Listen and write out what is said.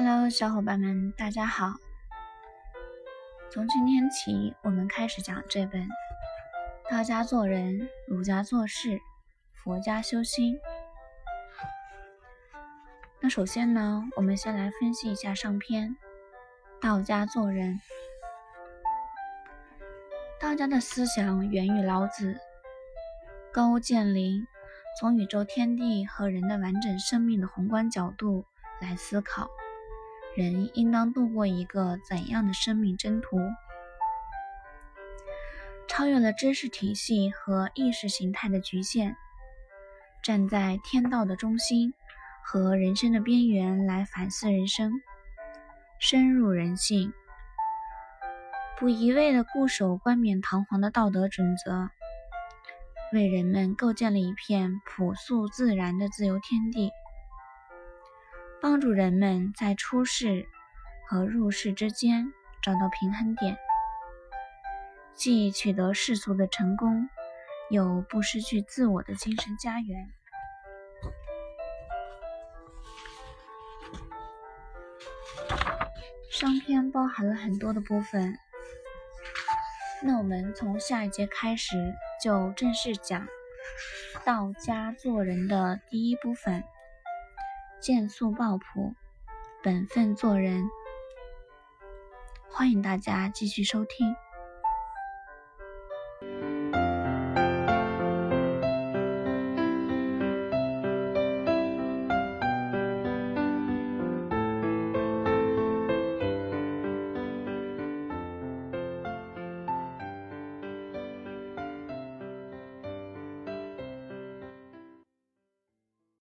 Hello，小伙伴们，大家好。从今天起，我们开始讲这本《道家做人，儒家做事，佛家修心》。那首先呢，我们先来分析一下上篇。道家做人，道家的思想源于老子。高屋建瓴，从宇宙天地和人的完整生命的宏观角度来思考，人应当度过一个怎样的生命征途？超越了知识体系和意识形态的局限，站在天道的中心和人生的边缘来反思人生，深入人性，不一味的固守冠冕堂皇的道德准则。为人们构建了一片朴素自然的自由天地，帮助人们在出世和入世之间找到平衡点，既取得世俗的成功，又不失去自我的精神家园。上篇包含了很多的部分。那我们从下一节开始就正式讲道家做人的第一部分：见素抱朴本分做人。欢迎大家继续收听。